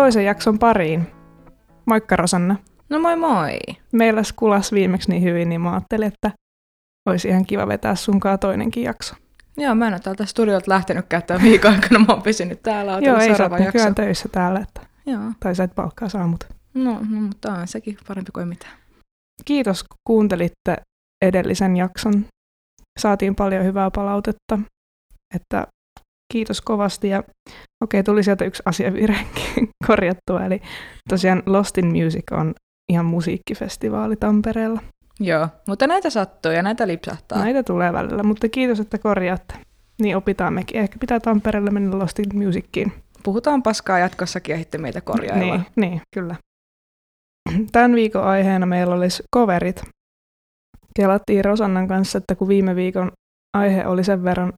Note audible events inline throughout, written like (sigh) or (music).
Toisen jakson pariin. Moikka Rosanna. No moi moi. Meillä kulas viimeksi niin hyvin, niin mä ajattelin, että olisi ihan kiva vetää sunkaan toinenkin jakso. Joo, mä en ole täältä studiolta lähtenyt käyttämään viikon aikana, mä oon pysynyt täällä. Joo, ei sä nykyään töissä täällä, että... Joo. tai sä et palkkaa saa mut. No, no, mutta on sekin parempi kuin mitään. Kiitos, kun kuuntelitte edellisen jakson. Saatiin paljon hyvää palautetta, että kiitos kovasti. Ja okei, tuli sieltä yksi asiavirhekin (laughs) korjattua, eli tosiaan Lost in Music on ihan musiikkifestivaali Tampereella. Joo, mutta näitä sattuu ja näitä lipsahtaa. Näitä tulee välillä, mutta kiitos, että korjaatte. Niin opitaan mekin. Ehkä pitää Tampereelle mennä Lost in Musiciin. Puhutaan paskaa jatkossakin ja sitten meitä korjaillaan. Niin, niin, kyllä. Tämän viikon aiheena meillä olisi coverit. Kelattiin Rosannan kanssa, että kun viime viikon aihe oli sen verran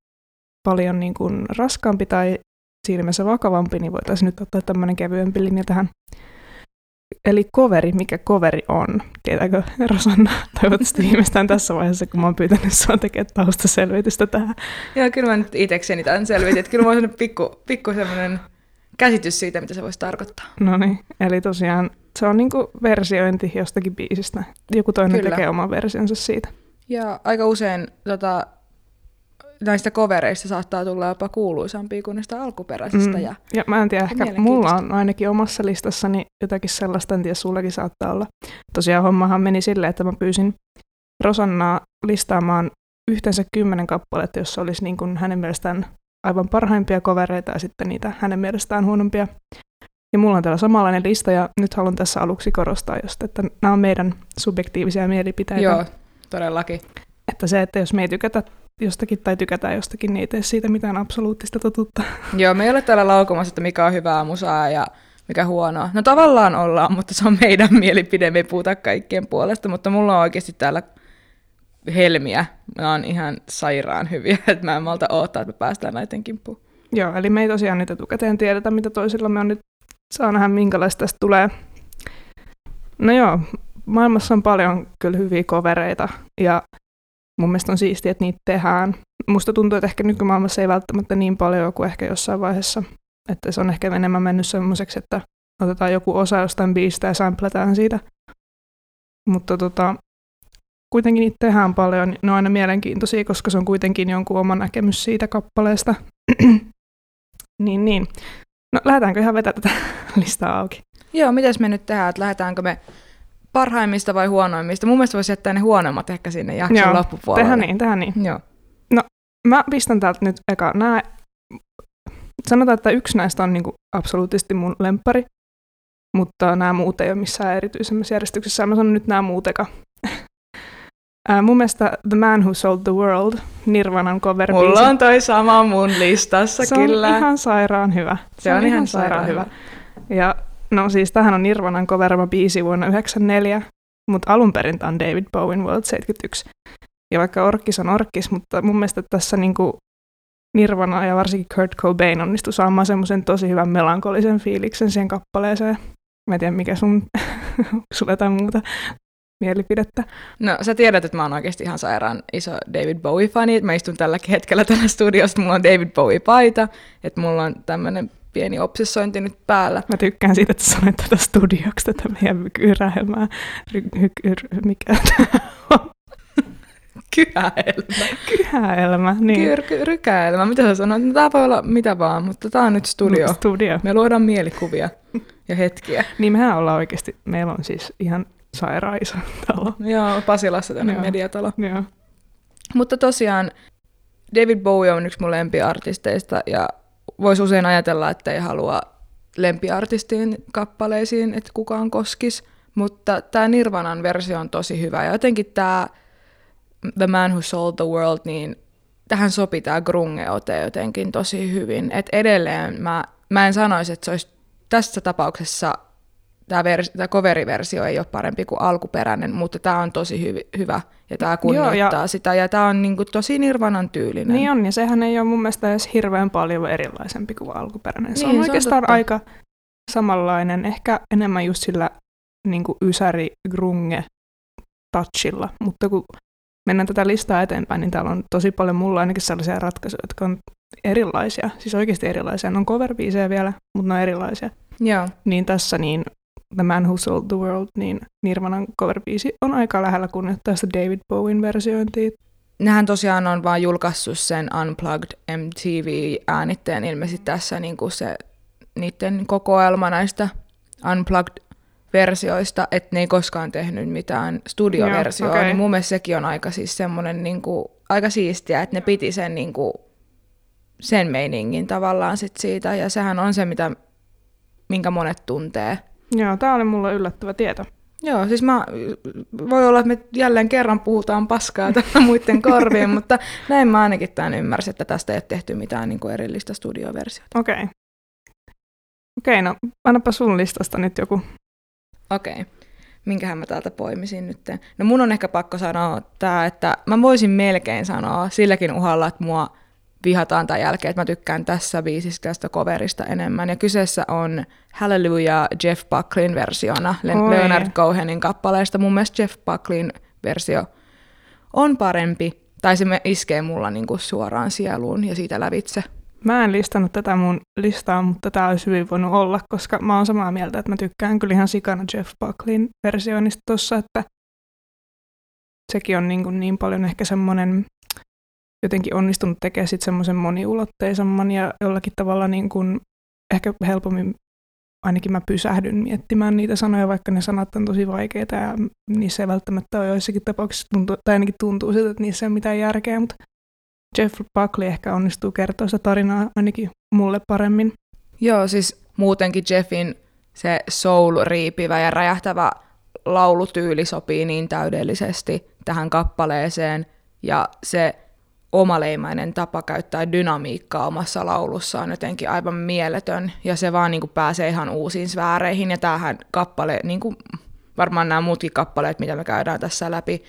paljon niin kuin raskaampi tai siinä mielessä vakavampi, niin voitaisiin nyt ottaa tämmöinen kevyempi linja tähän. Eli coveri, mikä coveri on? Tietääkö Rosanna? Toivottavasti (laughs) viimeistään tässä vaiheessa, kun mä oon pyytänyt sua tekemään taustaselvitystä tähän. Joo, kyllä mä nyt itsekseni tämän selvitin. Että kyllä mä oon pikku, pikku semmoinen käsitys siitä, mitä se voisi tarkoittaa. No niin, eli tosiaan se on niinku versiointi jostakin biisistä. Joku toinen Kyllä. tekee oman versionsa siitä. Ja aika usein tota, näistä kovereista saattaa tulla jopa kuuluisampia kuin niistä alkuperäisistä. Mm. Ja, ja mä en tiedä, ehkä mulla on ainakin omassa listassani jotakin sellaista, en tiedä, sullakin saattaa olla. Tosiaan hommahan meni silleen, että mä pyysin Rosannaa listaamaan yhteensä kymmenen kappaletta, jossa olisi niin kuin hänen mielestään aivan parhaimpia kovereita ja sitten niitä hänen mielestään huonompia. Ja mulla on täällä samanlainen lista ja nyt haluan tässä aluksi korostaa just, että nämä on meidän subjektiivisia mielipiteitä. Joo, todellakin. Että se, että jos me ei tykätä jostakin tai tykätään jostakin, niin ei tee siitä mitään absoluuttista totuutta. (laughs) Joo, me ei ole täällä laukumassa, että mikä on hyvää musaa ja mikä huonoa. No tavallaan ollaan, mutta se on meidän mielipide, me ei puhuta kaikkien puolesta, mutta mulla on oikeasti täällä helmiä. Mä on ihan sairaan hyviä, (laughs) että mä en malta odottaa, että me päästään näiden kimppuun. Joo, eli me ei tosiaan nyt etukäteen tiedetä, mitä toisilla me on nyt saa nähdä, minkälaista tästä tulee. No joo, maailmassa on paljon kyllä hyviä kovereita ja mun mielestä on siistiä, että niitä tehdään. Musta tuntuu, että ehkä nykymaailmassa ei välttämättä niin paljon kuin ehkä jossain vaiheessa. Että se on ehkä enemmän mennyt semmoiseksi, että otetaan joku osa jostain biistä ja sampletaan siitä. Mutta tota, kuitenkin niitä tehdään paljon. Ne on aina mielenkiintoisia, koska se on kuitenkin jonkun oma näkemys siitä kappaleesta. (clears throat) niin, niin. No lähdetäänkö ihan vetää tätä (laughs) listaa auki? Joo, mitäs me nyt tehdään, että lähdetäänkö me parhaimmista vai huonoimmista? Mun mielestä voisi jättää ne huonommat ehkä sinne jakson Joo, loppupuolelle. tehdään niin, tehdään niin. Joo. No, mä pistän täältä nyt eka nää, sanotaan, että yksi näistä on niinku absoluuttisesti mun lempari, mutta nämä muut ei ole missään erityisemmässä järjestyksessä. Mä sanon nyt nämä muut eka. (laughs) Äh, mun mielestä The Man Who Sold the World, Nirvanan cover Mulla on toi sama mun listassa se kyllä. Se on ihan sairaan hyvä. Se, se on, on ihan sairaan hyvä. hyvä. Ja (laughs) no siis tähän on Nirvanan coverama biisi vuonna 1994, mutta alun perin on David Bowen World 71. Ja vaikka Orkis on Orkis, mutta mun mielestä tässä niinku Nirvana ja varsinkin Kurt Cobain onnistui saamaan semmoisen tosi hyvän melankolisen fiiliksen siihen kappaleeseen. Mä en tiedä, mikä sun, (laughs) sulle jotain muuta mielipidettä. No sä tiedät, että mä oon oikeasti ihan sairaan iso David Bowie-fani. Mä istun tällä hetkellä tällä studiossa, mulla on David Bowie-paita, että mulla on tämmöinen pieni obsessointi nyt päällä. Mä tykkään siitä, että sanoit tätä studioksi, tätä meidän kyrähelmää. Ry- ry- mikä (laughs) Kyhäelmä. Kyhäelmä, niin. Kyr, ky, rykäelmä, mitä sä sanoit? No, tää voi olla mitä vaan, mutta tää on nyt studio. studio. Me luodaan mielikuvia ja hetkiä. (laughs) niin mehän ollaan oikeasti, meillä on siis ihan sairaan iso talo. Joo, Pasilassa tämmöinen mediatalo. Joo. Mutta tosiaan David Bowie on yksi mun lempiartisteista ja voisi usein ajatella, että ei halua lempiartistin kappaleisiin, että kukaan koskis, mutta tämä Nirvanan versio on tosi hyvä ja jotenkin tämä The Man Who Sold the World, niin tähän sopii tämä grunge-ote jotenkin tosi hyvin. Et edelleen mä, mä en sanoisi, että se olisi tässä tapauksessa tämä, vers, tämä coveriversio ei ole parempi kuin alkuperäinen, mutta tämä on tosi hy- hyvä ja tämä kunnioittaa Joo, ja... sitä ja tämä on niin kuin tosi Nirvanan tyylinen. Niin on ja sehän ei ole mun mielestä edes hirveän paljon erilaisempi kuin alkuperäinen. Se niin, on se oikeastaan on aika samanlainen, ehkä enemmän just sillä niin kuin ysäri grunge touchilla, mutta kun mennään tätä listaa eteenpäin, niin täällä on tosi paljon mulla ainakin sellaisia ratkaisuja, jotka on erilaisia, siis oikeasti erilaisia. Ne on cover vielä, mutta ne on erilaisia. Joo. Niin tässä niin The Man Who Sold the World, niin Nirvanan cover on aika lähellä kunnioittaa sitä David Bowen versiointia. Nehän tosiaan on vaan julkaissut sen Unplugged MTV-äänitteen ilmeisesti tässä niin kuin se niiden kokoelma näistä Unplugged-versioista, että ne ei koskaan tehnyt mitään studioversioa, okay. niin mun mielestä sekin on aika siis semmoinen niin kuin, aika siistiä, että ne piti sen niin kuin, sen meiningin tavallaan sit siitä, ja sehän on se, mitä, minkä monet tuntee. Joo, tämä oli mulle yllättävä tieto. Joo, siis mä, voi olla, että me jälleen kerran puhutaan paskaa (laughs) muiden korviin, mutta näin mä ainakin tämän ymmärsin, että tästä ei ole tehty mitään niin kuin erillistä studioversiota. Okei. Okay. Okei, okay, no annapa sun listasta nyt joku. Okei. Okay. Minkähän mä täältä poimisin nyt? No mun on ehkä pakko sanoa tämä, että mä voisin melkein sanoa silläkin uhalla, että mua vihataan tämän jälkeen, että mä tykkään tässä biisissä tästä coverista enemmän. Ja kyseessä on Hallelujah Jeff Bucklin versiona Oi. Leonard Cohenin kappaleesta. Mun mielestä Jeff Bucklin versio on parempi, tai se iskee mulla niinku suoraan sieluun ja siitä lävitse. Mä en listannut tätä mun listaa, mutta tämä olisi hyvin voinut olla, koska mä oon samaa mieltä, että mä tykkään kyllä ihan sikana Jeff Bucklin versioinnista tossa, että sekin on niin, kuin niin paljon ehkä semmoinen jotenkin onnistunut tekemään sitten semmoisen moniulotteisemman ja jollakin tavalla niin kuin ehkä helpommin ainakin mä pysähdyn miettimään niitä sanoja, vaikka ne sanat on tosi vaikeita ja niissä ei välttämättä ole joissakin tapauksissa, tuntuu, tai ainakin tuntuu siltä, että niissä ei ole mitään järkeä, mutta Jeff Buckley ehkä onnistuu kertoa sitä tarinaa ainakin mulle paremmin. Joo, siis muutenkin Jeffin se soul-riipivä ja räjähtävä laulutyyli sopii niin täydellisesti tähän kappaleeseen, ja se omaleimainen tapa käyttää dynamiikkaa omassa laulussaan jotenkin aivan mieletön, ja se vaan niin kuin pääsee ihan uusiin sfääreihin, ja tämähän kappale, niin kuin varmaan nämä muutkin kappaleet, mitä me käydään tässä läpi,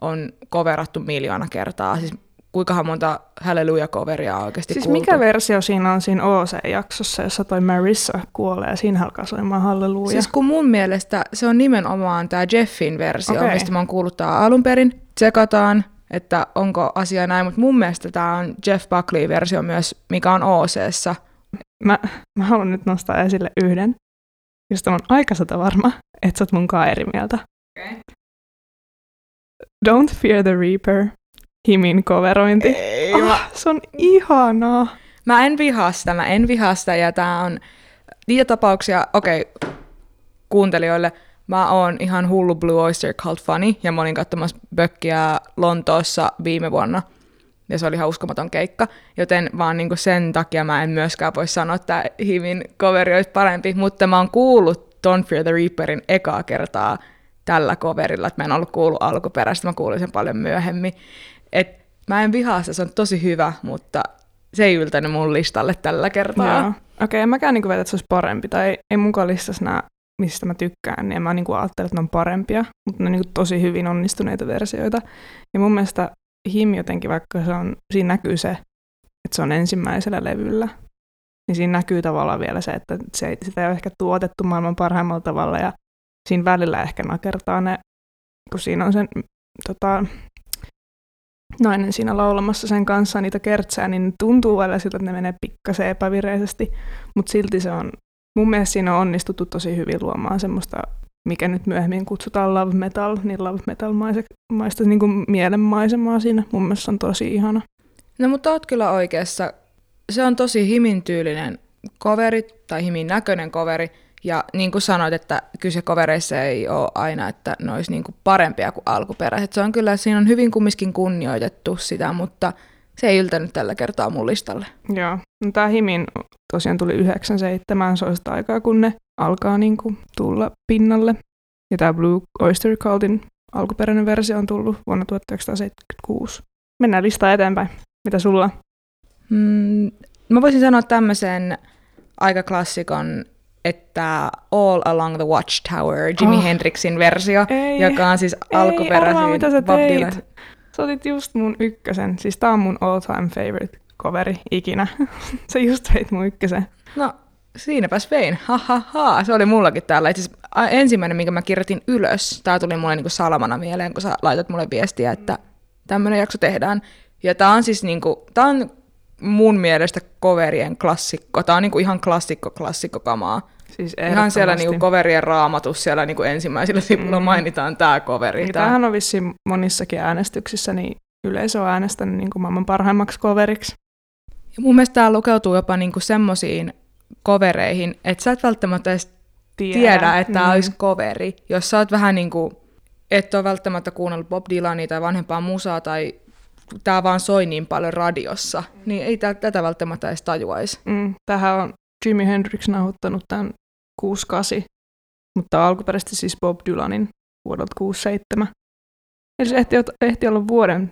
on coverattu miljoona kertaa. Siis kuinkahan monta Hallelujah-coveria on oikeasti Siis kuultu. mikä versio siinä on siinä OC-jaksossa, jossa toi Marissa kuolee ja siinä alkaa soimaan Halleluja? Siis kun mun mielestä se on nimenomaan tämä Jeffin versio, okay. mistä mä oon kuullut tää alun perin. Tsekataan, että onko asia näin, mutta mun mielestä tämä on Jeff Buckley-versio myös, mikä on oc Mä, mä haluan nyt nostaa esille yhden, josta on aika sata varma, että sä oot munkaan eri mieltä. Okay. Don't Fear the Reaper, Himin coverointi. Ei, oh, mä... Se on ihanaa. Mä en vihaa sitä, mä en vihaa sitä, ja tää on niitä tapauksia, okei, okay, kuuntelijoille, Mä oon ihan hullu Blue Oyster Cult fani ja mä olin katsomassa Bökkiä Lontoossa viime vuonna ja se oli ihan uskomaton keikka, joten vaan niinku sen takia mä en myöskään voi sanoa, että Hivin coveri olisi parempi, mutta mä oon kuullut Don't Fear the Reaperin ekaa kertaa tällä coverilla, että mä en ollut kuullut alkuperäistä, mä kuulin sen paljon myöhemmin. Et mä en vihaa sitä, se on tosi hyvä, mutta se ei yltänyt mun listalle tällä kertaa. Okei, okay, en mäkään niinku vedä, että se olisi parempi, tai ei mukaan listassa nämä mistä mä tykkään, niin mä niinku ajattelen, että ne on parempia, mutta ne on niinku tosi hyvin onnistuneita versioita. Ja mun mielestä Him jotenkin, vaikka se on, siinä näkyy se, että se on ensimmäisellä levyllä, niin siinä näkyy tavallaan vielä se, että se, sitä ei ole ehkä tuotettu maailman parhaimmalla tavalla, ja siinä välillä ehkä nakertaa ne, kun siinä on sen tota, nainen siinä laulamassa sen kanssa niitä kertsää, niin tuntuu välillä siltä, että ne menee pikkasen epävireisesti, mutta silti se on mun mielestä siinä on onnistuttu tosi hyvin luomaan semmoista, mikä nyt myöhemmin kutsutaan love metal, niin love metal maista niin kuin mielenmaisemaa siinä. Mun mielestä on tosi ihana. No mutta oot kyllä oikeassa. Se on tosi himin tyylinen coveri tai himin näköinen coveri. Ja niin kuin sanoit, että kyse kovereissa ei ole aina, että ne olisi niin kuin parempia kuin alkuperäiset. Se on kyllä, siinä on hyvin kumminkin kunnioitettu sitä, mutta se ei yltänyt tällä kertaa mun listalle. Joo. No, tämä Himin tosiaan tuli 97, se on sitä aikaa, kun ne alkaa niin kuin, tulla pinnalle. Ja tämä Blue Oyster Cultin alkuperäinen versio on tullut vuonna 1976. Mennään listaa eteenpäin. Mitä sulla? Mm, mä voisin sanoa tämmöisen aika klassikon, että All Along the Watchtower, Jimi oh, Hendrixin versio, ei, joka on siis alkuperäisin mitä sä Bob Dylan. Sä otit just mun ykkösen. Siis tää on mun all time favorite coveri ikinä. (laughs) Sä just veit mun ykkösen. No, siinäpäs vein. Ha, ha, ha. Se oli mullakin täällä. Itse ensimmäinen, minkä mä kirjoitin ylös, tää tuli mulle niinku salamana mieleen, kun sä laitat mulle viestiä, että tämmöinen jakso tehdään. Ja tää on siis niinku, tää on mun mielestä coverien klassikko. Tää on niinku ihan klassikko klassikko kamaa. Siis Ihan siellä niinku coverien raamatus, siellä niinku ensimmäisellä sivulla Mm. mainitaan tää coveri. Niin Tää. tämähän on vissiin monissakin äänestyksissä, niin yleisö on äänestänyt niin kuin maailman parhaimmaksi coveriksi. Ja mun mielestä tää lukeutuu jopa niinku semmosiin covereihin, että sä et välttämättä edes tiedä, tiedä että tämä Mm. olisi coveri. Jos sä oot vähän niin kuin, et ole välttämättä kuunnellut Bob Dylania tai vanhempaa musaa tai tämä vaan soi niin paljon radiossa, niin ei tä- tätä välttämättä edes tajuaisi. Mm, tähän on Jimi Hendrix nauhoittanut tämän 68, mutta alkuperäisesti siis Bob Dylanin vuodelta 67. Eli se ehti, ehti olla vuoden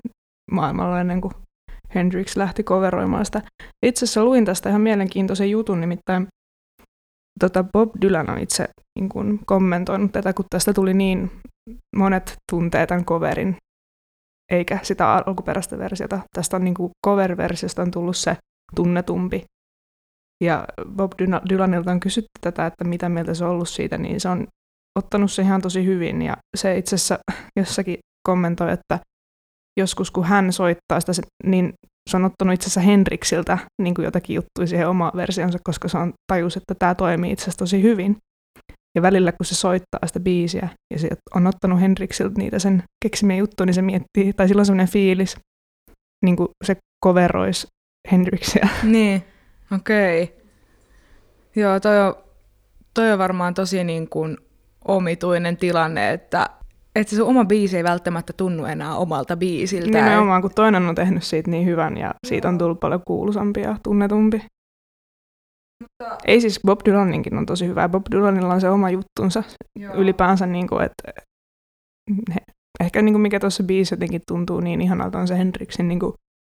maailmalla ennen kuin Hendrix lähti coveroimaan sitä. Itse asiassa luin tästä ihan mielenkiintoisen jutun, nimittäin tota Bob Dylan on itse niin kuin, kommentoinut tätä, kun tästä tuli niin monet tuntee tämän coverin, eikä sitä alkuperäistä versiota. Tästä on niin kuin, cover-versiosta on tullut se tunnetumpi. Ja Bob Dylanilta on kysytty tätä, että mitä mieltä se on ollut siitä, niin se on ottanut se ihan tosi hyvin. Ja se itse asiassa (laughs) jossakin kommentoi, että joskus kun hän soittaa sitä, niin se on ottanut itse asiassa Henriksiltä niin kuin jotakin juttuja siihen omaan versionsa, koska se on tajus, että tämä toimii itse asiassa tosi hyvin. Ja välillä kun se soittaa sitä biisiä ja se on ottanut Henriksiltä niitä sen keksimiä juttuja, niin se miettii, tai sillä on sellainen fiilis, niin kuin se coveroisi Hendrixia. Niin, okei. Okay. Joo, toi on, toi on varmaan tosi niin kuin omituinen tilanne, että, että se sun oma biisi ei välttämättä tunnu enää omalta biisiltä. Nimenomaan, kun toinen on tehnyt siitä niin hyvän ja siitä on tullut paljon kuuluisampi ja tunnetumpi. Mutta, Ei siis Bob Dylaninkin on tosi hyvä. Bob Dylanilla on se oma juttunsa joo. ylipäänsä, niin kuin, että he- ehkä niin kuin mikä tuossa biisi jotenkin tuntuu niin ihanalta on se Hendrixin niin kuin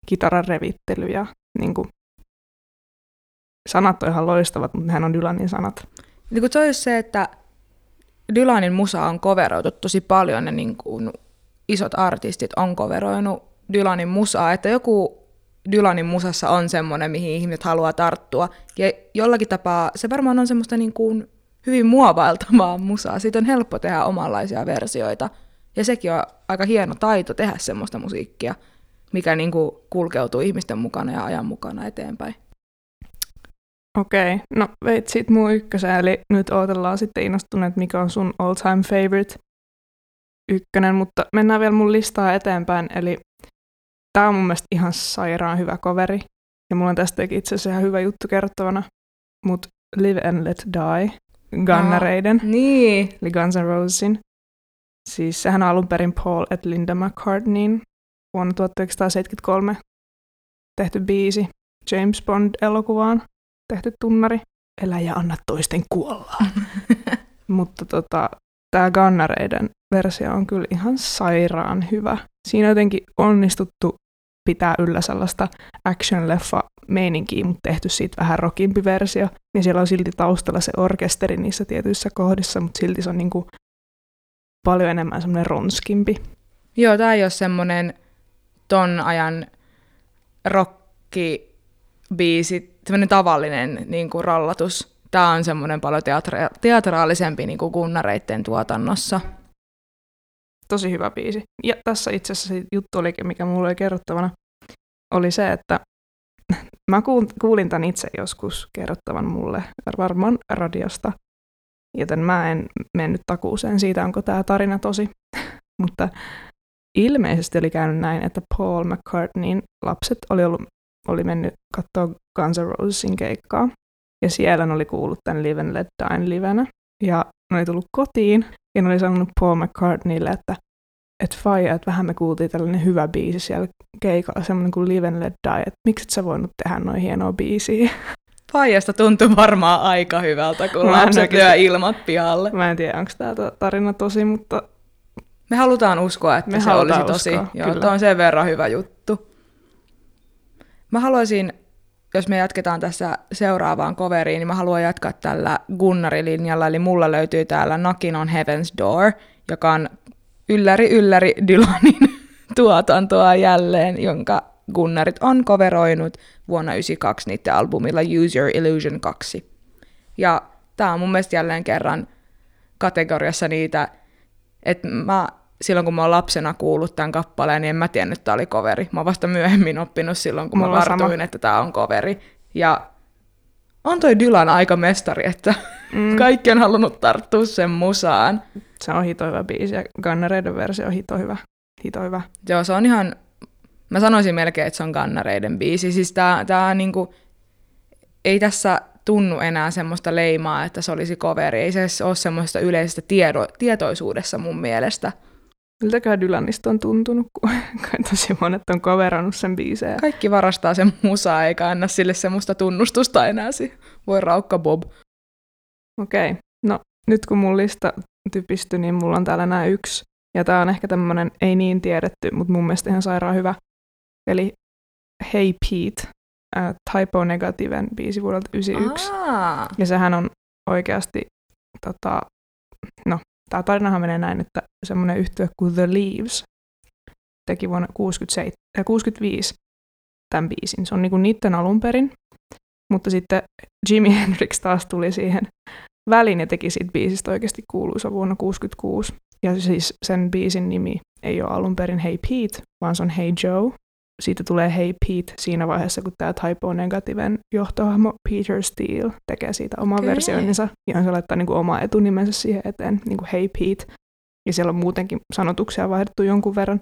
kitaran revittely ja niin kuin, sanat on ihan loistavat, mutta hän on Dylanin sanat. Niin kuin toi se, että Dylanin musa on coveroitu tosi paljon ja niin kuin isot artistit on coveroinut Dylanin musaa, että joku Dylanin musassa on semmoinen, mihin ihmiset haluaa tarttua. Ja jollakin tapaa se varmaan on semmoista niin kuin hyvin muovailtavaa musaa. Siitä on helppo tehdä omanlaisia versioita. Ja sekin on aika hieno taito tehdä semmoista musiikkia, mikä niin kuin kulkeutuu ihmisten mukana ja ajan mukana eteenpäin. Okei, no veit siitä muu ykkösen, eli nyt odotellaan sitten innostuneet, mikä on sun all time favorite ykkönen, mutta mennään vielä mun listaa eteenpäin, eli tää on mun mielestä ihan sairaan hyvä coveri, ja mulla on tästäkin itse asiassa ihan hyvä juttu kerrottavana, mutta Live and Let Die, Gunnareiden, Niin, eli Guns N' Rosesin. Siis sehän on alun perin Paul et Linda McCartneyin vuonna 1973 tehty biisi James Bond-elokuvaan tehty tunnari. Elä ja anna toisten kuolla. (laughs) Mutta tota, tämä Gunnareiden versio on kyllä ihan sairaan hyvä. Siinä jotenkin onnistuttu pitää yllä sellaista action-leffa meininkiä, mutta tehty siitä vähän rockimpi versio. Niin siellä on silti taustalla se orkesteri niissä tietyissä kohdissa, mutta silti se on niinku paljon enemmän semmoinen ronskimpi. Joo, tämä ei ole semmoinen ton ajan rockibiisi, semmoinen tavallinen niin kuin rallatus. Tämä on semmoinen paljon teatra- teatraalisempi niin kuin kunnareitten tuotannossa. Tosi hyvä biisi. Ja tässä itse asiassa juttu olikin, mikä mulle oli kerrottavana, oli se, että (laughs) mä kuul- kuulin tämän itse joskus kerrottavan mulle varmaan radiosta, joten mä en mennyt takuuseen siitä, onko tämä tarina tosi. (laughs) Mutta ilmeisesti oli käynyt näin, että Paul McCartneyn lapset oli, ollut, oli mennyt katsoa Guns N' Rosesin keikkaa. Ja siellä ne oli kuullut tämän Live and Let Die livenä. Ja ne oli tullut kotiin ja ne oli sanonut Paul McCartneylle, että että faija, että vähän me kuultiin tällainen hyvä biisi siellä keikalla, semmoinen kuin Live and Let Die, että miksi et sä voinut tehdä noin hienoa biisiä? Faijasta tuntui varmaan aika hyvältä, kun lapset lyö ilmat pihalle. Mä en tiedä, onko tämä tarina tosi, mutta Me halutaan uskoa, että Me se olisi tosi. uskoa, Joo, kyllä. tuo on sen verran hyvä juttu. Mä haluaisin, jos me jatketaan tässä seuraavaan coveriin, niin mä haluan jatkaa tällä Gunnari-linjalla, eli mulla löytyy täällä Knockin on Heaven's Door, joka on ylläri ylläri Dylanin (laughs) tuotantoa jälleen, jonka Gunnarit on coveroinut vuonna 1992 niiden albumilla Use Your Illusion 2. Ja tää on mun mielestä jälleen kerran kategoriassa niitä, että mä silloin kun mä oon lapsena kuullut tämän kappaleen, niin en mä tiennyt, että tämä oli coveri. Mä oon vasta myöhemmin oppinut silloin, kun Mulla mä on sama. vartuin, että tämä on coveri. Ja on toi Dylan aika mestari, että Mm, (laughs) kaikki on halunnut tarttua sen musaan. se on hito hyvä biisi ja Gunnareiden versio on hito hyvä. Hito hyvä. Joo, se on ihan, mä sanoisin melkein, että se on Gannareiden biisi. Siis tää, tää niinku, ei tässä tunnu enää semmoista leimaa, että se olisi coveri. Ei se ole semmoista yleisestä tiedo, tietoisuudessa mun mielestä. Miltäkään Dylanista on tuntunut, kun (laughs) kun tosi monet on coverannut sen biisejä. Kaikki varastaa sen musaa, eikä anna sille semmoista tunnustusta enää. Voi raukka Bob. Okei, no nyt kun mun lista typistyi, niin mulla on täällä nämä yksi. Ja tää on ehkä tämmönen ei niin tiedetty, mutta mun mielestä ihan sairaan hyvä. Eli Hey Pete, äh, Typo Negativen biisi vuodelta 91. Aa, Ja sehän on oikeasti, tota, no, tämä tarinahan menee näin, että semmoinen yhtye kuin The Leaves teki vuonna 67, äh, 65 tämän biisin. Se on niinku niiden alun perin, mutta sitten Jimi (laughs) Hendrix taas tuli siihen väliin ja teki siitä biisistä oikeasti kuuluisa vuonna 66. Ja siis sen biisin nimi ei ole alun perin Hey Pete, vaan se on Hey Joe. Siitä tulee Hey Pete siinä vaiheessa, kun tämä Typo Negativen johtohahmo Peter Steele tekee siitä oman Okei. versioinninsa. Ja se laittaa niinku oma etunimensä siihen eteen, niin kuin Hey Pete. Ja siellä on muutenkin sanotuksia vaihdettu jonkun verran.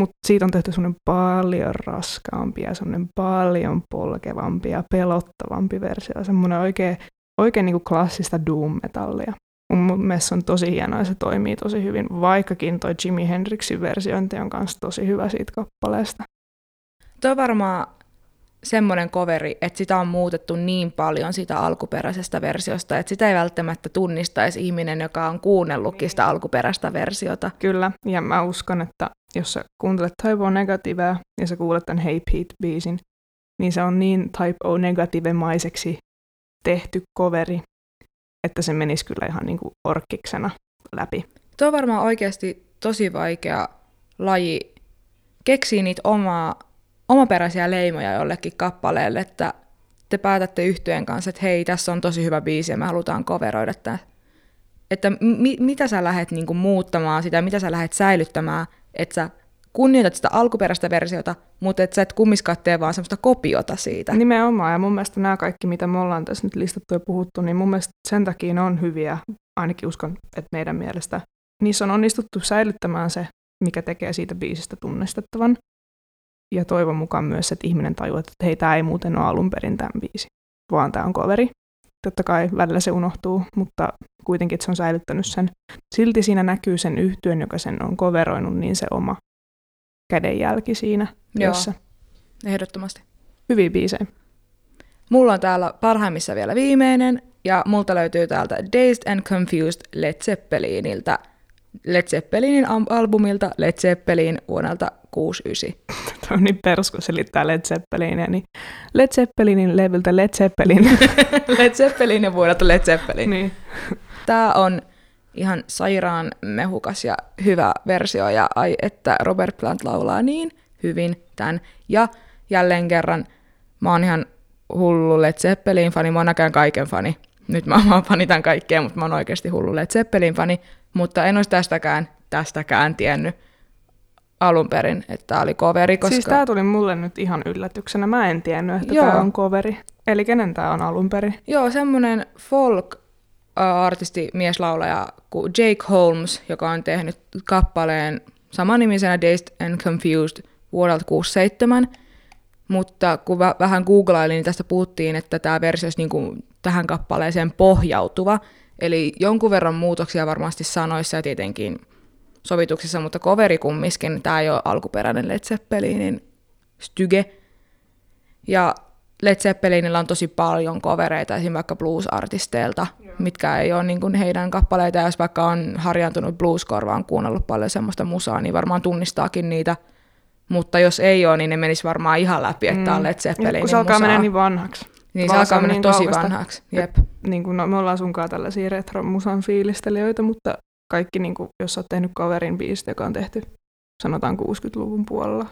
Mutta siitä on tehty semmoinen paljon raskaampi ja semmoinen paljon polkevampi ja pelottavampi versio. Semmoinen oikein, oikein niinku klassista doom-metallia. Mun mielestä se on tosi hienoa ja se toimii tosi hyvin, vaikkakin toi Jimi Hendrixin versiointi on kanssa tosi hyvä siitä kappaleesta. Tuo on varmaan semmoinen coveri, että sitä on muutettu niin paljon sitä alkuperäisestä versiosta, että sitä ei välttämättä tunnistaisi ihminen, joka on kuunnellutkin sitä alkuperäistä versiota. Kyllä, ja mä uskon, että jos sä kuuntelet Type O Negativea ja sä kuulet tämän Hey Pete-biisin, niin se on niin Type O Negative-maiseksi tehty coveri, että se menisi kyllä ihan niin kuin orkkiksena läpi. Tuo on varmaan oikeasti tosi vaikea laji keksiä niitä omaa, omaperäisiä leimoja jollekin kappaleelle, että te päätätte yhtyeen kanssa, että hei, tässä on tosi hyvä biisi ja me halutaan coveroida tämä. Että mi- mitä sä lähdet niinku muuttamaan sitä, mitä sä lähdet säilyttämään, että sä kunnioitat sitä alkuperäistä versiota, mutta että sä et kummiskaan tee vaan semmoista kopiota siitä. Nimenomaan, ja mun mielestä nämä kaikki, mitä me ollaan tässä nyt listattu ja puhuttu, niin mun mielestä sen takia ne on hyviä, ainakin uskon, että meidän mielestä. Niissä on onnistuttu säilyttämään se, mikä tekee siitä biisistä tunnistettavan. Ja toivon mukaan myös, että ihminen tajuaa, että hei, tämä ei muuten ole alun perin tämän biisi, vaan tämä on coveri. Totta kai välillä se unohtuu, mutta kuitenkin se on säilyttänyt sen. Silti siinä näkyy sen yhtyön, joka sen on coveroinut, niin se oma kädenjälki siinä Joo. työssä. Ehdottomasti. Hyviä biisejä. Mulla on täällä parhaimmissa vielä viimeinen, ja multa löytyy täältä Dazed and Confused Led Zeppeliniltä. Led Zeppelinin albumilta Led Zeppelin vuodelta 69. (laughs) Tuo on niin perus, kun selittää Led Zeppelinia, niin Led Zeppelinin levyltä Led Zeppelin. (laughs) Led Zeppelin ja vuodelta Led Zeppelin. niin. Tää on ihan sairaan mehukas ja hyvä versio, ja ai että Robert Plant laulaa niin hyvin tämän. Ja jälleen kerran, mä oon ihan hullu Led Zeppelin fani, mä oon näkään kaiken fani. Nyt mä vaan fanitan kaikkea, mutta mä oon oikeasti hullu Led Zeppelin fani, mutta en olisi tästäkään, tästäkään tiennyt alun perin, että tää oli coveri, koska... Siis tää tuli mulle nyt ihan yllätyksenä. Mä en tiennyt, että tää on coveri. Eli kenen tää on alun perin? Joo, semmoinen folk-artisti, mieslaulaja kuin Jake Holmes, joka on tehnyt kappaleen samanimisenä Dazed and Confused vuodelta 67. Mutta kun vä- vähän googlailin, niin tästä puhuttiin, että tämä versio olisi niin kuin tähän kappaleeseen pohjautuva. Eli jonkun verran muutoksia varmasti sanoissa ja tietenkin sovituksissa, mutta coveri kumminkin. Tämä ei ole alkuperäinen Led Zeppelinin styge. Ja Led Zeppelinillä on tosi paljon kovereita, esimerkiksi vaikka blues-artisteilta, mitkä ei ole niin kuin heidän kappaleita. Jos vaikka on harjaantunut blueskorvaan, kuunnellut paljon semmoista musaa, niin varmaan tunnistaakin niitä. Mutta jos ei ole, niin ne menis varmaan ihan läpi, että mm. on Led Zeppelinin kun se alkaa mennä niin vanhaksi. niin se vaan alkaa on mennä niin tosi kaukasta. vanhaksi. Jep. Niin kuin, no, me ollaan sunkaan tällaisia retro-musan fiilistelijöitä, mutta kaikki, niin kuin, jos sä oot tehnyt coverin biisistä, joka on tehty sanotaan 60-luvun puolella,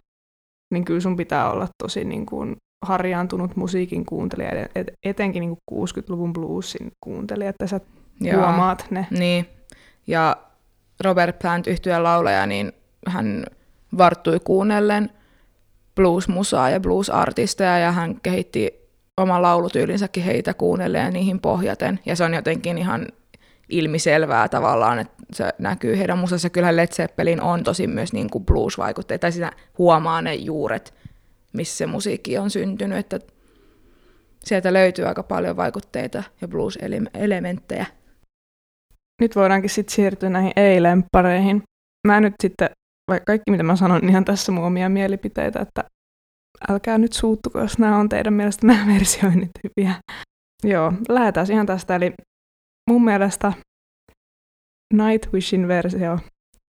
niin kyllä sun pitää olla tosi niin kuin, harjaantunut musiikin kuuntelija, et- et- etenkin niin kuin 60-luvun bluesin kuuntelija, että sä Joo. huomaat ne. Niin. Ja Robert Plant yhtyeen laulaja, niin hän varttui kuunnellen blues-musaa ja blues-artisteja ja hän kehitti oman laulutyylinsäkin heitä kuunnellen ja niihin pohjaten. Ja se on jotenkin ihan ilmiselvää tavallaan, että se näkyy heidän musassa. Kyllähän Led Zeppelin on tosi myös niin kuin blues-vaikutteita, tai sitä huomaa ne juuret, missä se musiikki on syntynyt, että sieltä löytyy aika paljon vaikutteita ja blues-elementtejä. Nyt voidaankin sitten siirtyä näihin ei-lemppareihin. Mä nyt sitten, vaikka kaikki mitä mä sanon, ihan tässä mun omia mielipiteitä, että älkää nyt suuttuko, jos nämä on teidän mielestä nämä versioinnit hyviä. Joo, lähdetään ihan tästä. Eli mun mielestä Nightwishin versio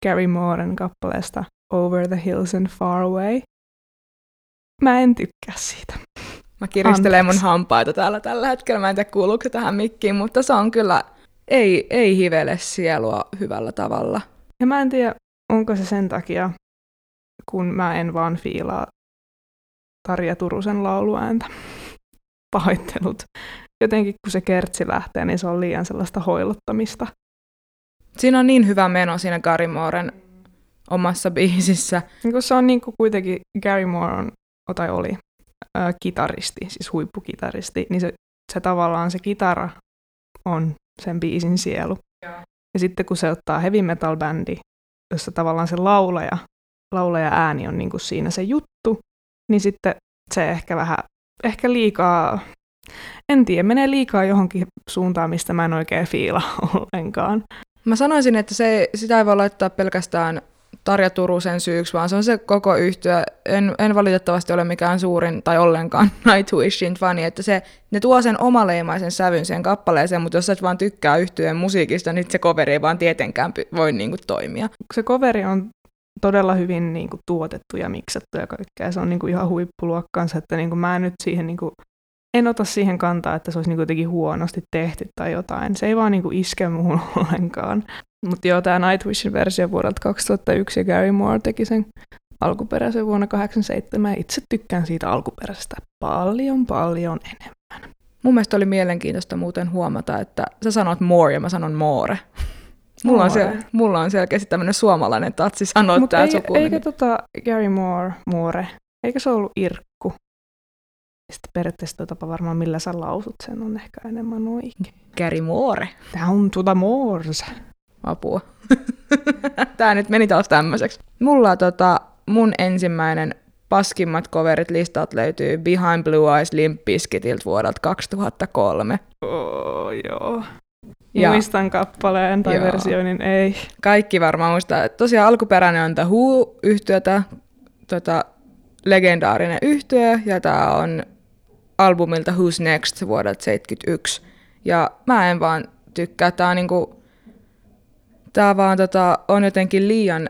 Gary Mooren kappaleesta Over the Hills and Far Away. Mä en tykkää siitä. Mä kiristelen mun hampaita täällä tällä hetkellä. Mä en tiedä kuuluuko se tähän mikkiin, mutta se on kyllä, ei, ei hivele sielua hyvällä tavalla. Ja mä en tiedä, onko se sen takia, kun mä en vaan fiilaa Tarja Turusen lauluääntä. Pahoittelut. Jotenkin kun se kertsi lähtee, niin se on liian sellaista hoilottamista. Siinä on niin hyvä meno siinä Gary Mooren omassa biisissä. Niin kun se on niin kuin kuitenkin Gary Moore on, tai oli, äh, kitaristi, siis huippukitaristi, niin se, se tavallaan se kitara on sen biisin sielu. Ja, ja sitten kun se ottaa heavy metal bändi, jossa tavallaan se laulaja, laulaja ääni on niin kuin siinä se juttu, niin sitten se ehkä vähän, ehkä liikaa, en tiedä, menee liikaa johonkin suuntaan, mistä mä en oikein fiila (laughs) ollenkaan. Mä sanoisin, että se, sitä ei voi laittaa pelkästään Tarja Turusen syyksi, vaan se on se koko yhtyö. En, en valitettavasti ole mikään suurin tai ollenkaan (laughs) Nightwishin fani, että se, ne tuo sen omaleimaisen sävyn sen kappaleeseen, mutta jos et vaan tykkää yhtyeen musiikista, niin se coveri ei vaan tietenkään voi niinku toimia. Se coveri on todella hyvin niin kuin, tuotettu ja miksattu ja kaikkea. Se on niin kuin, ihan huippuluokkaansa, että niin kuin, mä en nyt siihen niin kuin, en ota siihen kantaa, että se olisi niin jotenkin huonosti tehty tai jotain. Se ei vaan niin iske muuhun (laughs) ollenkaan. Mutta joo, tämä Nightwishin versio vuodelta 2001 ja Gary Moore teki sen alkuperäisen vuonna 1987. Itse tykkään siitä alkuperäisestä paljon, paljon enemmän. Mun mielestä oli mielenkiintoista muuten huomata, että sä sanot more ja mä sanon more. (laughs) Mulla on, siellä, mulla on selkeästi tämmöinen suomalainen tatsi sanoa Mut tämä ei, sukunimi. Eikö tota Gary Moore, Moore, eikö se ollut Irkku? Sitten periaatteessa tuo tapa varmaan, millä sä lausut sen, on ehkä enemmän oikein. Gary Moore. Down to the moors. Apua. (laughs) Tää nyt meni taas tämmöiseksi. Mulla tota, mun ensimmäinen paskimmat coverit listat löytyy Behind Blue Eyes Limp Bizkitiltä vuodelta 2003. Oh, joo. Ja, Muistan kappaleen tai joo. versioinnin, ei. Kaikki varmaan muistaa. Tosiaan alkuperäinen on The Who-yhtiötä, tota, legendaarinen yhtiö, ja tämä on albumilta Who's Next vuodelta 71. Ja mä en vaan tykkää, tämä on niinku, tää vaan tota, on jotenkin liian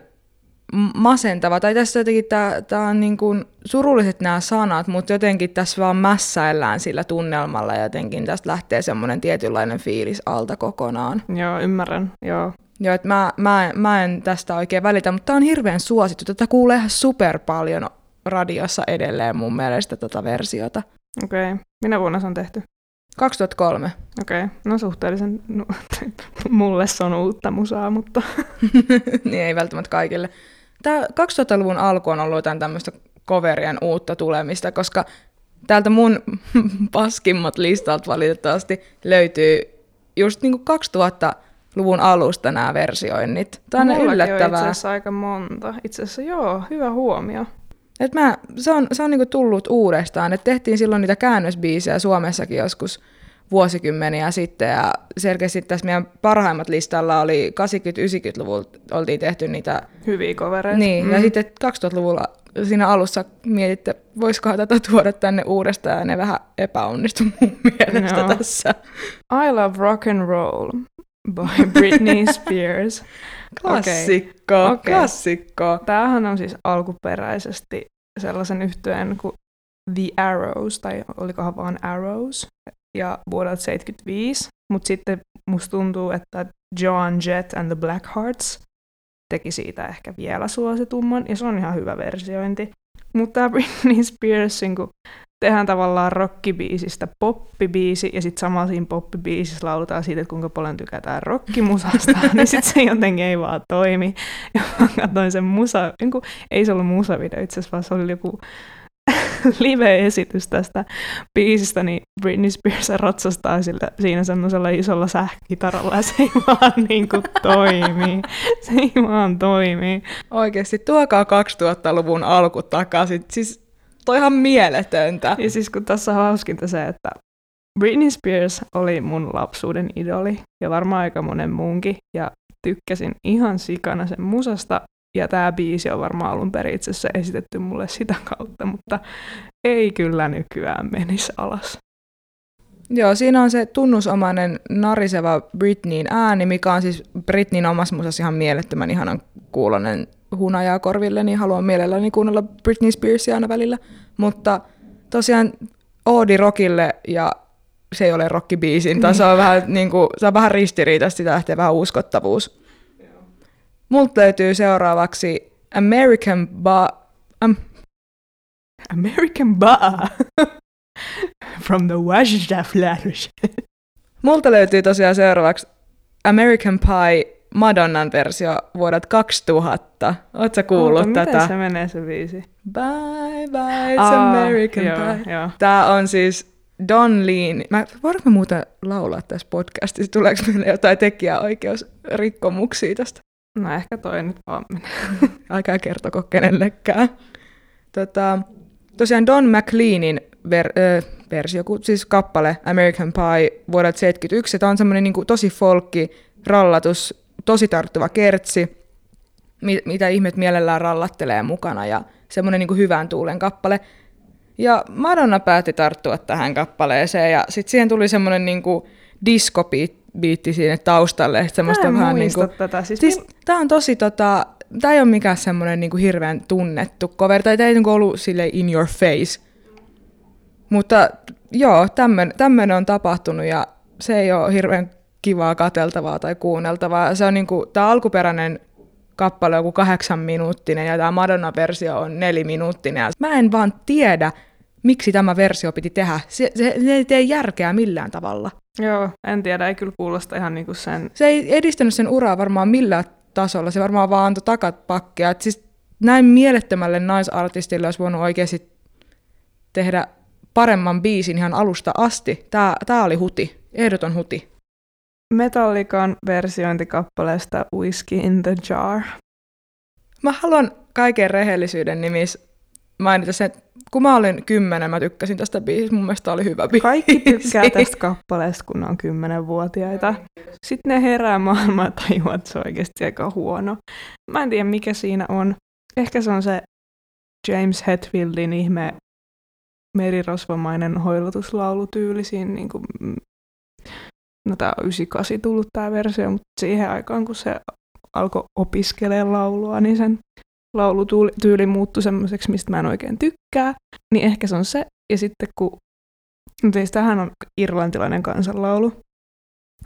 masentava, tai tässä jotenkin tämä on niin kuin surulliset nämä sanat, mutta jotenkin tässä vaan mässäillään sillä tunnelmalla ja jotenkin tästä lähtee semmoinen tietynlainen fiilis alta kokonaan. Joo, ymmärrän, joo. Joo, että mä, mä, mä en tästä oikein välitä, mutta tämä on hirveän suosittu. Tätä kuulee ihan super paljon radiossa edelleen mun mielestä tätä versiota. Okei. Okay. Minä vuonna se on tehty? 2003. Okei, okay. no suhteellisen, no, (laughs) mulle se on uutta musaa, mutta... (laughs) niin ei välttämättä kaikille. Tämä 2000-luvun alku on ollut jotain tämmöistä coverien uutta tulemista, koska täältä mun (laughs) paskimmat listat valitettavasti löytyy just niin kuin 2000-luvun alusta nämä versioinnit. Tämä on yllättävää. on itse asiassa aika monta. Itse asiassa joo, hyvä huomio. Et mä, se on, se on niinku tullut uudestaan. Et tehtiin silloin niitä käännösbiisejä Suomessakin joskus vuosikymmeniä sitten, ja selkeästi tässä meidän parhaimmat listalla oli 80-90-luvulla oltiin tehty niitä... Hyviä kovereita. Niin, mm. ja sitten 2000-luvulla siinä alussa mietitte, voisikohan tätä tuoda tänne uudestaan, ja ne vähän epäonnistui mun mielestä no. tässä. I Love Rock and Roll by (laughs) Britney Spears. Klassikko, okay. okay. klassikko. Tämähän on siis alkuperäisesti sellaisen yhtyeen kuin The Arrows, tai olikohan vaan Arrows, ja vuodelta 75. Mutta sitten musta tuntuu, että John Jett and the Blackhearts teki siitä ehkä vielä suositumman, ja se on ihan hyvä versiointi. Mutta Britney Spearsin, kun tehdään tavallaan rockibiisistä poppibiisi, ja sitten samalla siinä poppibiisissä lauletaan siitä, että kuinka paljon tykätään rockimusasta, (laughs) niin sitten se jotenkin ei vaan toimi. Ja mä katsoin sen musa, niin kuin, ei se ollut musavideo itse asiassa, vaan se oli joku (laughs) live-esitys tästä biisistä, niin Britney Spears ratsastaa sillä, siinä semmoisella isolla sähkitaralla ja se ei vaan niin kuin toimi. Se ei vaan toimi. Oikeasti tuokaa 2000-luvun alku takaisin. Siis toi ihan mieletöntä. Ja siis kun tässä on hauskinta se, että Britney Spears oli mun lapsuuden idoli ja varmaan aika monen muunkin. Ja tykkäsin ihan sikana sen musasta ja tämä biisi on varmaan alun perin itse asiassa esitetty mulle sitä kautta, mutta ei kyllä nykyään menisi alas. Joo, siinä on se tunnusomainen nariseva Britneyn ääni, mikä on siis Britneyn omassa musassa ihan mielettömän ihanan kuulonen hunajaa korville, niin haluan mielelläni kuunnella Britney Spearsia aina välillä. Mutta tosiaan Oodi rockille ja se ei ole rockibiisin, tai se on vähän, niin kuin, se on vähän ristiriitaista, sitä lähtee vähän uskottavuus. Multa löytyy seuraavaksi American Ba... Um, American Ba (laughs) from the Wajda Flash. Multa löytyy tosiaan seuraavaksi American Pie Madonnan versio vuodelta 2000. Oletko kuullut Onko, tätä? Miten se menee se biisi? Bye bye, it's Aa, American joo, Pie. joo. Tämä on siis Don Leen. Mä, voidaanko me muuten laulaa tässä podcastissa? Tuleeko meille jotain tekijäoikeusrikkomuksia tästä? No ehkä toi nyt vaan menee. (laughs) Älkää kertoko kenellekään. Tota, tosiaan Don McLeanin ver, ö, versio, siis kappale American Pie vuodelta 71. Tämä on semmoinen niin tosi folkki, rallatus, tosi tarttuva kertsi, mi- mitä ihmet mielellään rallattelee mukana ja semmoinen niin hyvän tuulen kappale. Ja Madonna päätti tarttua tähän kappaleeseen ja sitten siihen tuli semmoinen niin diskobiitti siinä taustalle. Semmoista Mä en vähän niin kuin, tätä. Siis, Siis tää on tosi tota, tää ei ole mikään semmoinen niinku hirveän tunnettu cover, tai tää ei niinku ollut sille in your face. Mutta joo, tämmönen on tapahtunut ja se ei ole hirveän kivaa kateltavaa tai kuunneltavaa. Se on niinku, tää alkuperäinen kappale on joku kahdeksan minuuttinen ja tämä Madonna-versio on neliminuuttinen. Mä en vaan tiedä, miksi tämä versio piti tehdä. Se, se, se ei tee järkeä millään tavalla. Joo, en tiedä, ei kyllä kuulosta ihan niinku sen... se ei edistänyt sen uraa varmaan millään tasolla, se varmaan vaan antoi takapakkia. Et siis näin mielettömälle naisartistille olisi voinut oikeasti tehdä paremman biisin ihan alusta asti. Tää, tää oli huti, ehdoton huti. Metallican versiointikappaleesta Whiskey in the Jar. Mä haluan kaiken rehellisyyden nimissä mainita sen, että kun mä olin kymmenen, mä tykkäsin tästä biisistä, mun mielestä oli hyvä biisi. Kaikki tykkää (laughs) tästä kappaleesta, kun ne on kymmenenvuotiaita. Sitten ne herää maailmaan ja tajuaa, että se on oikeasti aika huono. Mä en tiedä, mikä siinä on. Ehkä se on se James Hetfieldin ihme merirosvomainen hoilutuslaulutyyli siinä niin kuin, mm, no tää on 98 tullut tää versio, mutta siihen aikaan kun se alkoi opiskelemaan laulua, niin sen laulutyyli muuttui semmoiseksi, mistä mä en oikein tykkää, niin ehkä se on se. Ja sitten kun, no siis tämähän on irlantilainen kansanlaulu,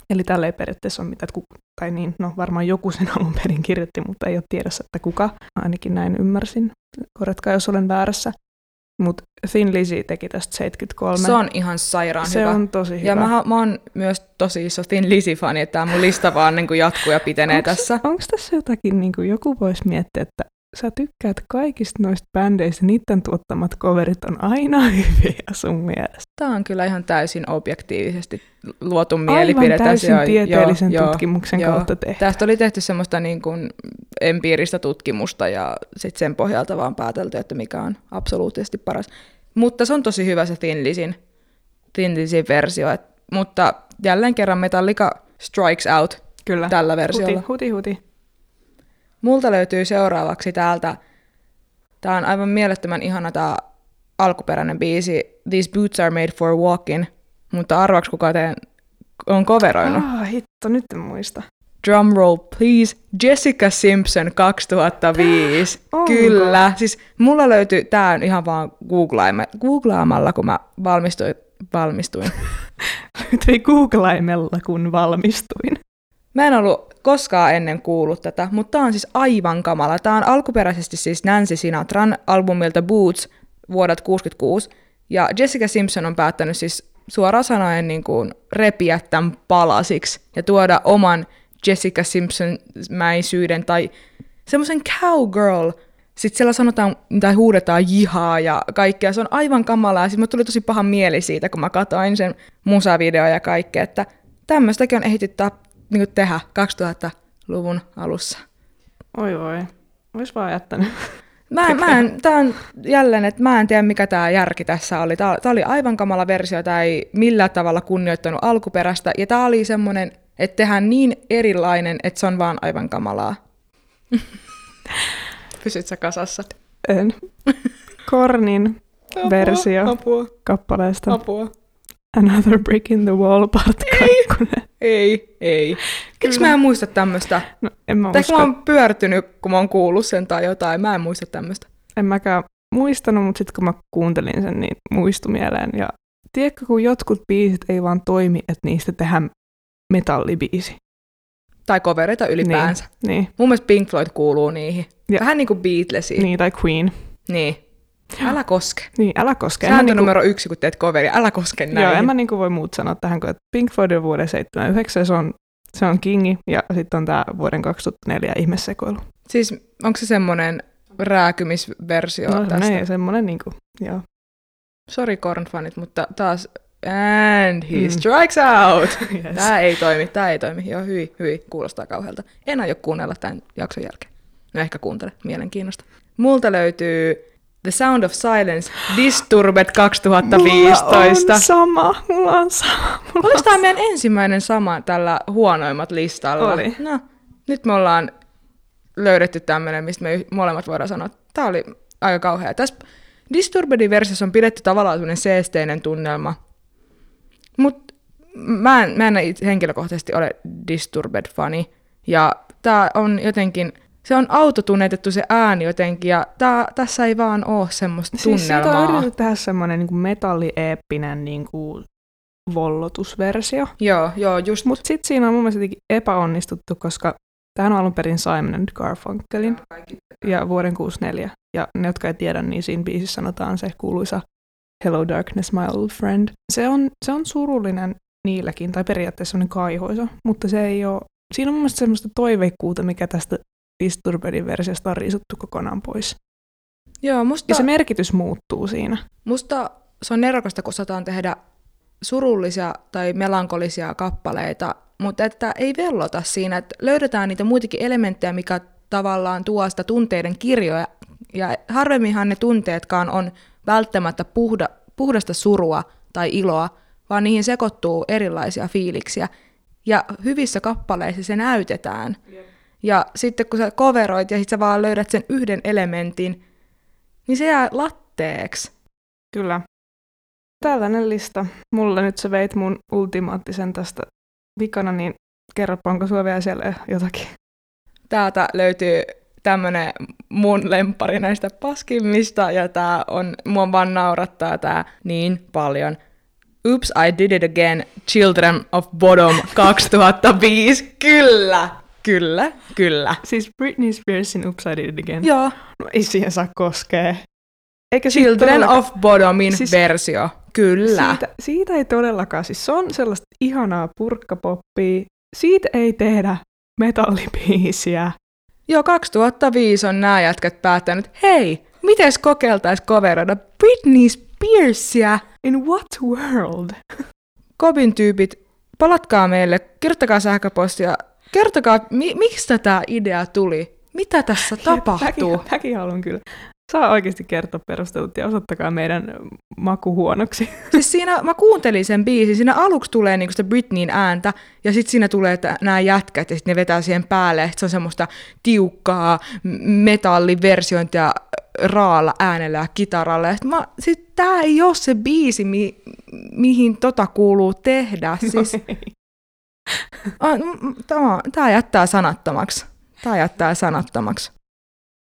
eli tällä ei periaatteessa ole mitään, että ku, tai niin, no varmaan joku sen alun perin kirjoitti, mutta ei ole tiedossa, että kuka, ainakin näin ymmärsin, korjatkaa jos olen väärässä. Mutta Thin Lizzy teki tästä 73. Se on ihan sairaan se hyvä. on tosi hyvä. Ja mä, mä oon myös tosi iso Thin Lizzy-fani, että tää mun lista vaan niin kuin jatkuu ja pitenee Onks- tässä. Onko tässä jotakin, niin kuin joku voisi miettiä, että sä tykkäät kaikista noista bändeistä, niiden tuottamat coverit on aina (laughs) hyviä sun mielestä. Tämä on kyllä ihan täysin objektiivisesti luotu Aivan mielipide. täysin tässä. Tieteellisen joo, tutkimuksen joo. kautta tehty. Tästä oli tehty semmoista niin kuin empiiristä tutkimusta ja sitten sen pohjalta vaan päätelty, että mikä on absoluuttisesti paras. Mutta se on tosi hyvä se Thin Lizin versio. Et, mutta jälleen kerran Metallica strikes out Kyllä. tällä versiolla. Huti, huti, huti. Multa löytyy seuraavaksi täältä, tää on aivan mielettömän ihana tää alkuperäinen biisi, These Boots Are Made For Walking, mutta arvaaks kuka teen on coveroinut? Ah, hitto, nyt en muista. Drum roll please, Jessica Simpson 2005. Onko? Kyllä, siis mulla löytyy, tää on ihan vaan googlaima, googlaamalla, kun mä valmistuin, valmistuin. (laughs) Löytyi googlaimella, kun valmistuin. Mä en ollut koskaan ennen kuullut tätä, mutta tää on siis aivan kamala. Tää on alkuperäisesti siis Nancy Sinatran albumilta Boots vuodelta 66. Ja Jessica Simpson on päättänyt siis suoraan sanoen niin kuin repiä tämän palasiksi ja tuoda oman Jessica Simpson-mäisyyden tai semmoisen cowgirl. Sitten siellä sanotaan tai huudetaan jihaa ja kaikkea. Se on aivan kamalaa. Sitten tuli tosi paha mieli siitä, kun mä katsoin sen musavideo ja kaikkea, että tämmöistäkin on ehditty niin tehdä 2000-luvun alussa. Oi voi. Vois vaan jättänyt. Mä, mä en, tää on jälleen, että mä en tiedä mikä tämä järki tässä oli. Tää, tää oli aivan kamala versio, tämä ei millään tavalla kunnioittanut alkuperäistä. Ja tämä oli semmoinen, että tehdään niin erilainen, että se on vaan aivan kamalaa. (laughs) Pysyt sä kasassa? En. (laughs) Kornin Apua, versio Apua, kappaleesta apua. Another Brick in the Wall part Ei. 2. Ei, ei. Miksi mä en muista tämmöistä? No, en mä Tai usko. mä oon pyörtynyt, kun mä oon kuullut sen tai jotain. Mä en muista tämmöistä. En mäkään muistanut, mutta sitten kun mä kuuntelin sen, niin muistui mieleen. Ja tiedätkö, kun jotkut biisit ei vaan toimi, että niistä tehdään metallibiisi. Tai covereita ylipäänsä. Niin, Mun mielestä Pink Floyd kuuluu niihin. Ja- Vähän niin kuin Beatlesiin. niin tai Queen. Niin. Älä koske. Niin, älä koske. Sääntö niinku, numero yksi, kun teet coveria. Älä koske näihin. joo, en mä niinku voi muut sanoa tähän, kun että Pink Floyd on vuoden 79, se on, se on kingi, ja sitten on tämä vuoden 2004 ihmesekoilu. Siis onko se semmoinen rääkymisversio No, tästä? ne, semmoinen niinku, joo. Sori Korn-fanit, mutta taas... And he Mm. strikes out! (laughs) Yes. Tää ei toimi, tää ei toimi. Joo, hyi, hyi, kuulostaa kauhealta. En aio kuunnella tämän jakson jälkeen. No ehkä kuuntele, mielenkiinnosta. Multa löytyy The Sound of Silence, Disturbed 2015. Mulla on sama, mulla on sama. Mulla Oliko tämä meidän ensimmäinen sama tällä huonoimmat listalla? Oli. No, nyt me ollaan löydetty tämmöinen, mistä me molemmat voidaan sanoa, että tämä oli aika kauhea. Tässä Disturbedin versiossa on pidetty tavallaan sellainen seesteinen tunnelma, mutta mä en, mä en henkilökohtaisesti ole Disturbed-fani, ja tämä on jotenkin, se on autotunnetettu se ääni jotenkin, ja tää, tässä ei vaan ole semmoista Siis siitä on tunnelmaa. yritetty tehdä semmoinen niin metallieeppinen niin kuin vollotusversio. Joo, joo, just Mutta sitten siinä on mun mielestä jotenkin epäonnistuttu, koska tähän on alun perin Simon and Garfunkelin ja vuoden 64. Ja ne, jotka ei tiedä, niin siinä biisissä sanotaan se kuuluisa Hello Darkness, my old friend. Se on, se on surullinen niilläkin, tai periaatteessa semmoinen kaihoisa, mutta se ei ole... Siinä on mun mielestä semmoista toiveikkuutta, mikä tästä Disturbedin versiosta on riisuttu kokonaan pois. Joo, musta... Ja se merkitys muuttuu siinä. Musta se on nerokasta, kun osataan tehdä surullisia tai melankolisia kappaleita, mutta että ei vellota siinä, että löydetään niitä muitakin elementtejä, mikä tavallaan tuo sitä tunteiden kirjoja. Ja harvemminhan ne tunteetkaan on välttämättä puhda, puhdasta surua tai iloa, vaan niihin sekoittuu erilaisia fiiliksiä. Ja hyvissä kappaleissa se näytetään. Ja sitten kun sä coveroit ja sit sä vaan löydät sen yhden elementin, niin se jää latteeksi. Kyllä. Tällainen lista. Mulle nyt sä veit mun ultimaattisen tästä vikana, niin kerropa, onko sulla vielä siellä jotakin? Täältä löytyy tämmönen mun lempari näistä paskimmista, ja tää on, mua vaan naurattaa tää niin paljon. Oops, I did it again, Children of Bodom (laughs) 2005. Kyllä, kyllä, kyllä. Siis Britney Spearsin Upside It Again. Joo, No ei siihen saa koskea. Eikä Children todellakaan- of Bodomin Siis- versio. Kyllä. Siitä, siitä ei todellakaan. Siis se on sellaista ihanaa purkkapoppia. Siitä ei tehdä metallibiisiä. Jo 2005 on nämä jätkät päättänyt, hei, mites kokeiltais coveroida Britney Spearsia? In what world? Kobin tyypit, palatkaa meille, kirjoittakaa sähköpostia, kertokaa, mi- mistä tämä idea tuli, mitä tässä (laughs) tapahtuu. Mäkin, mäkin haluan kyllä. Saa oikeasti kertoa perustelut ja osoittakaa meidän maku huonoksi. (laughs) Siis siinä mä kuuntelin sen biisin, siinä aluksi tulee niinku sitä Britneyn ääntä, ja sitten siinä tulee nämä jätkät, ja sitten ne vetää siihen päälle, että se on semmoista tiukkaa metalliversiointia raalla äänellä ja kitaralla. Ja sit mä, tää ei ole se biisi, mi- mihin tota kuuluu tehdä. Siis, tämä, tämä jättää sanattomaksi. Tämä jättää sanattomaksi.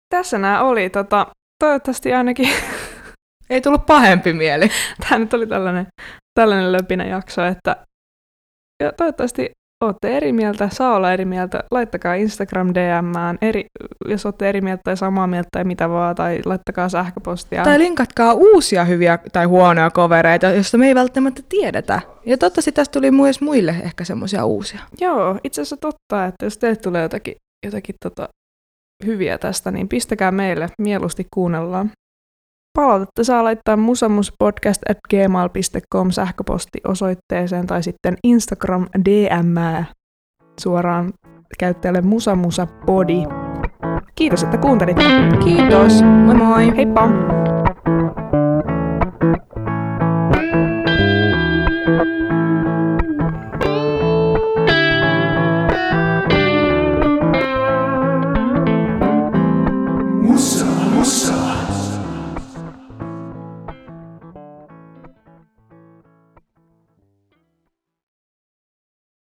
Tässä nämä oli. Tota, toivottavasti ainakin (laughs) Ei tullut pahempi mieli. tämä nyt oli tällainen, tällainen löpinä jakso, että ja toivottavasti olette eri mieltä, saa olla eri mieltä, laittakaa Instagram DMään, eri, jos olette eri mieltä tai samaa mieltä tai mitä vaan, tai laittakaa sähköpostia. Tai linkatkaa uusia hyviä tai huonoja kovereita, joista me ei välttämättä tiedetä. Ja toivottavasti tästä tuli myös muille ehkä semmoisia uusia. Joo, itse asiassa totta, että jos teille tulee jotakin, jotakin tota, hyviä tästä, niin pistäkää meille, mieluusti kuunnellaan. Palautetta saa laittaa musamuspodcast.gmail.com sähköpostiosoitteeseen tai sitten Instagram DM suoraan käyttäjälle musamusapodi. Kiitos, että kuuntelitte. Kiitos, moi moi! Heippa!